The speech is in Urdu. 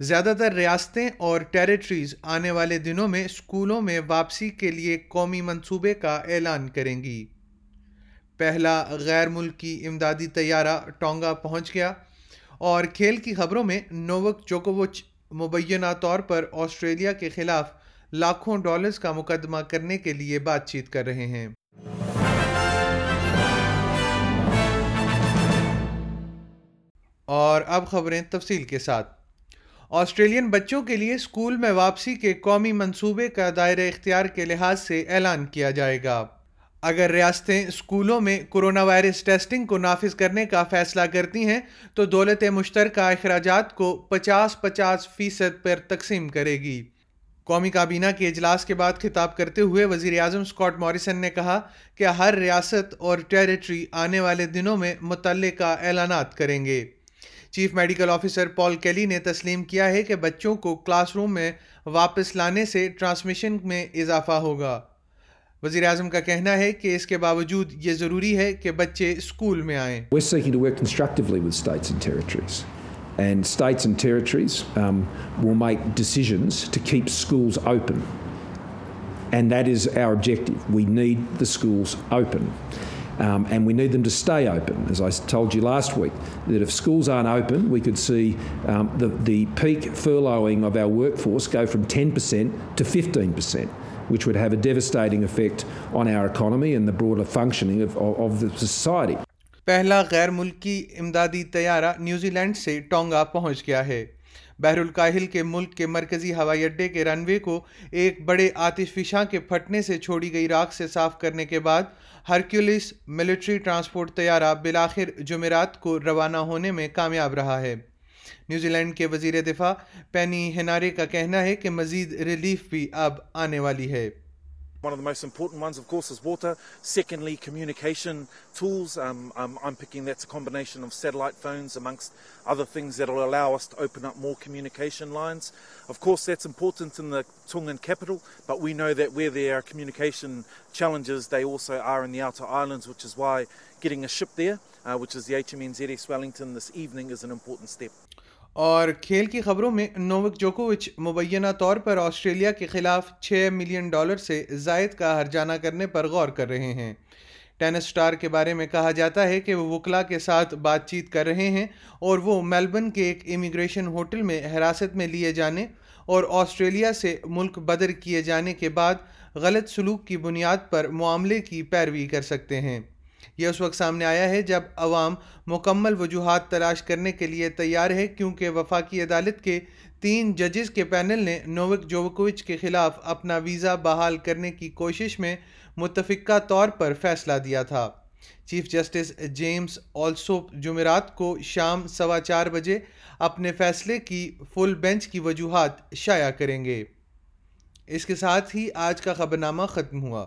زیادہ تر ریاستیں اور ٹیریٹریز آنے والے دنوں میں اسکولوں میں واپسی کے لیے قومی منصوبے کا اعلان کریں گی۔ پہلا غیر ملکی امدادی طیارہ ٹونگا پہنچ گیا اور کھیل کی خبروں میں نووک جوکووچ مبینہ طور پر آسٹریلیا کے خلاف لاکھوں ڈالرز کا مقدمہ کرنے کے لیے بات چیت کر رہے ہیں۔ اور اب خبریں تفصیل کے ساتھ۔ آسٹریلین بچوں کے لیے اسکول میں واپسی کے قومی منصوبے کا دائرہ اختیار کے لحاظ سے اعلان کیا جائے گا۔ اگر ریاستیں اسکولوں میں کرونا وائرس ٹیسٹنگ کو نافذ کرنے کا فیصلہ کرتی ہیں، تو دولت مشترکہ اخراجات کو پچاس پچاس فیصد پر تقسیم کرے گی۔ قومی کابینہ کے اجلاس کے بعد خطاب کرتے ہوئے وزیر اعظم اسکاٹ موریسن نے کہا کہ ہر ریاست اور ٹیریٹری آنے والے دنوں میں متعلقہ اعلانات کریں گے۔ Chief medical officer Paul Kelly نے تسلیم کیا ہے کہ بچوں کو کلاس روم میں واپس لانے سے ٹرانسمیشن میں اضافہ ہوگا وزیر اعظم کا کہنا ہے کہ اس کے باوجود یہ ضروری ہے کہ بچے اسکول میں آئیں We're seeking to work constructively with states and territories. And states and territories um, will make decisions to keep schools open. And that is our objective. We need the schools open. Um, and we need them to stay open. As I told you last week, that if schools aren't open, we could see um, the, the peak furloughing of our workforce go from 10% to 15%, which would have a devastating effect on our economy and the broader functioning of, of, of the society. پہلا غیر ملکی امدادی طیارہ نیوزی لینڈ سے ٹونگا پہنچ گیا ہے بحر الکاہل کے ملک کے مرکزی ہوائی اڈے کے رن وے کو ایک بڑے آتش فشاں کے پھٹنے سے چھوڑی گئی راکھ سے صاف کرنے کے بعد ہرکیولس ملٹری ٹرانسپورٹ طیارہ بلاخر جمعرات کو روانہ ہونے میں کامیاب رہا ہے۔ نیوزی لینڈ کے وزیر دفاع پینی ہنارے کا کہنا ہے کہ مزید ریلیف بھی اب آنے والی ہے۔ One of the most important ones, of course, is water. Secondly, communication tools. Um, um, I'm picking that's a combination of satellite phones amongst other things that will allow us to open up more communication lines. Of course, that's important in the Tongan capital, but we know that where there are communication challenges, they also are in the outer islands, which is why getting a ship there, uh, which is the HMNZS Wellington this evening, is an important step. اور کھیل کی خبروں میں نووک جوکووچ مبینہ طور پر آسٹریلیا کے خلاف چھ ملین ڈالر سے زائد کا ہرجانہ کرنے پر غور کر رہے ہیں۔ ٹینس سٹار کے بارے میں کہا جاتا ہے کہ وہ وکلا کے ساتھ بات چیت کر رہے ہیں اور وہ میلبرن کے ایک امیگریشن ہوٹل میں حراست میں لیے جانے اور آسٹریلیا سے ملک بدر کیے جانے کے بعد غلط سلوک کی بنیاد پر معاملے کی پیروی کر سکتے ہیں۔ یہ اس وقت سامنے آیا ہے جب عوام مکمل وجوہات تلاش کرنے کے لیے تیار ہے کیونکہ وفاقی عدالت کے تین ججز کے پینل نے نووک جوکووچ کے خلاف اپنا ویزا بحال کرنے کی کوشش میں متفقہ طور پر فیصلہ دیا تھا۔ چیف جسٹس جیمز آلسوپ جمعرات کو شام سوا چار بجے اپنے فیصلے کی فل بینچ کی وجوہات شائع کریں گے۔ اس کے ساتھ ہی آج کا خبرنامہ ختم ہوا۔